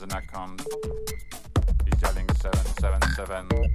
has an account. He's dialing 777.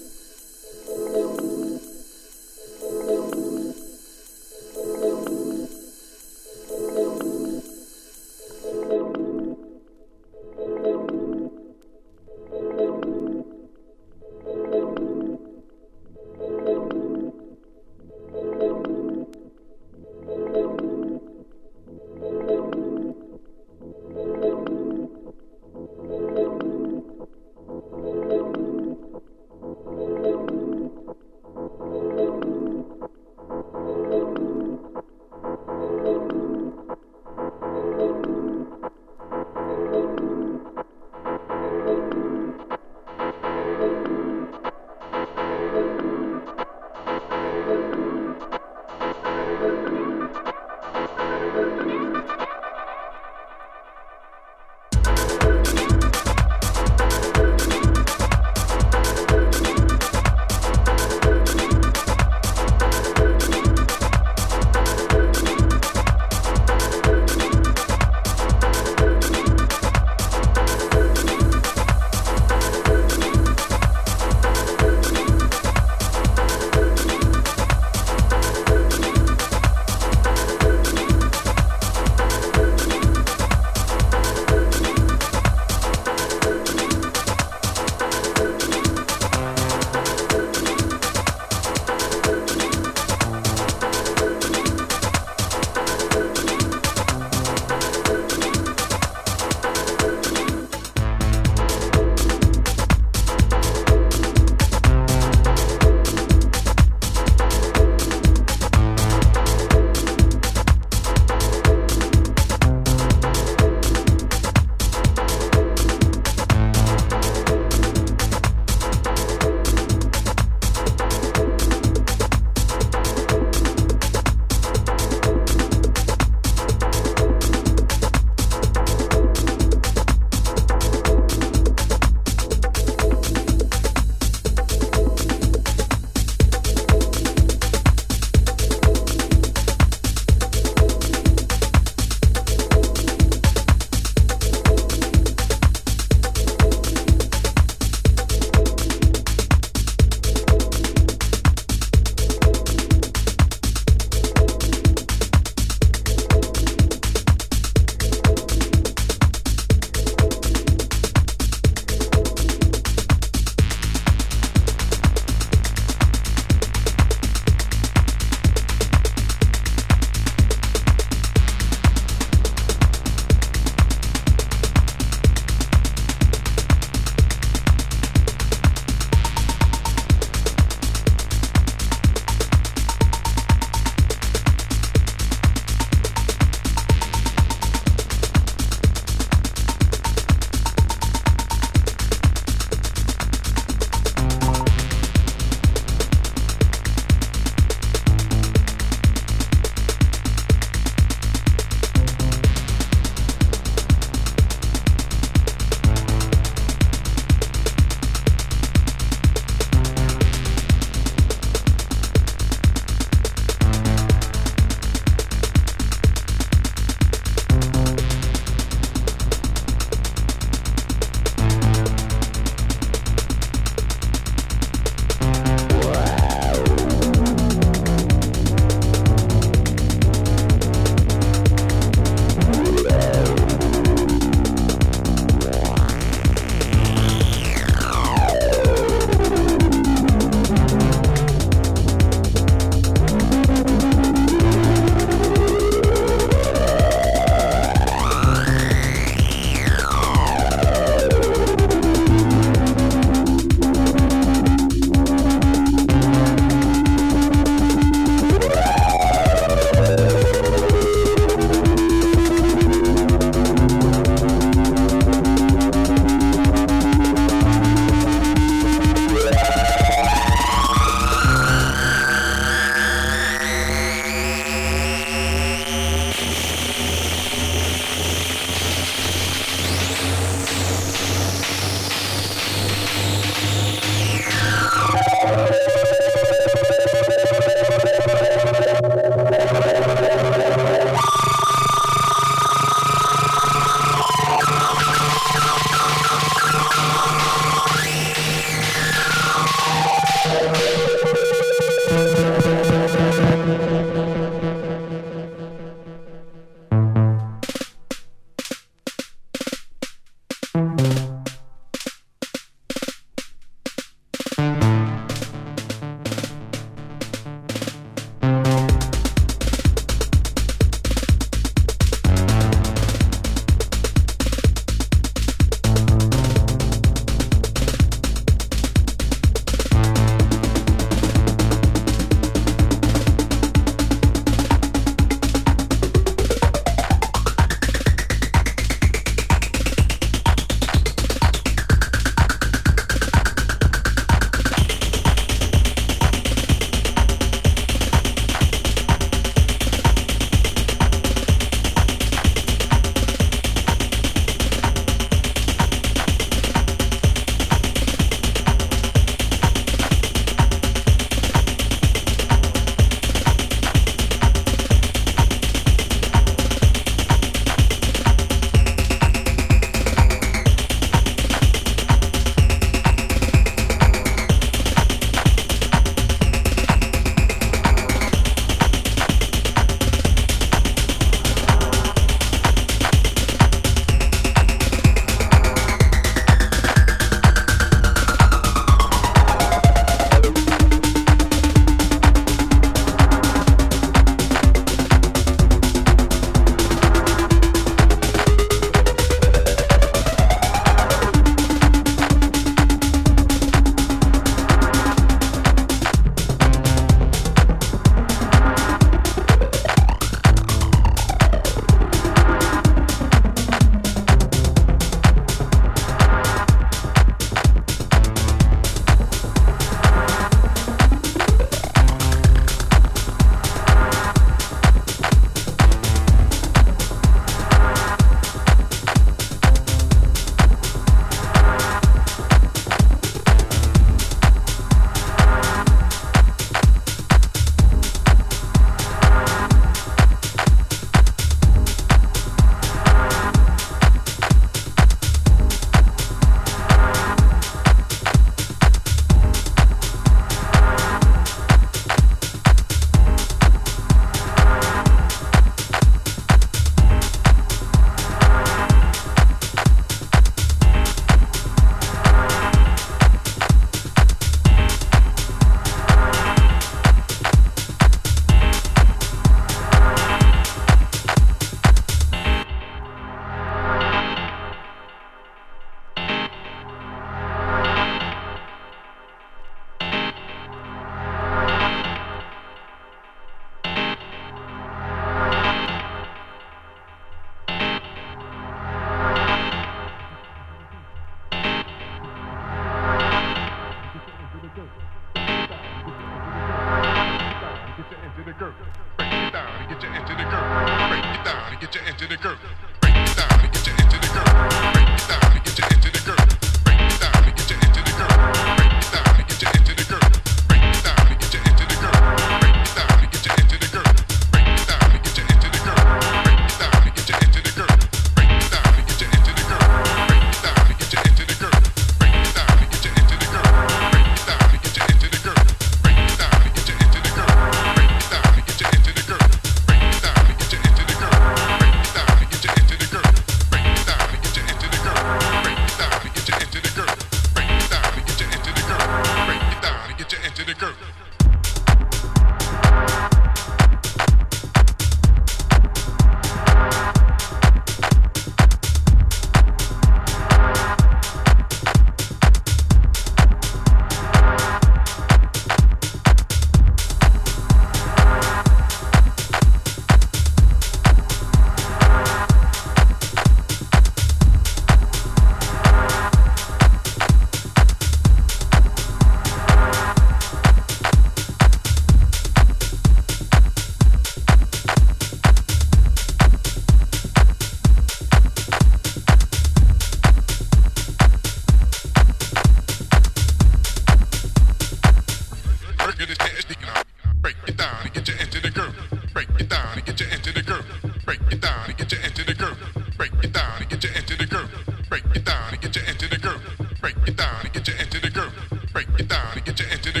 into the groove. Break it down and get you into the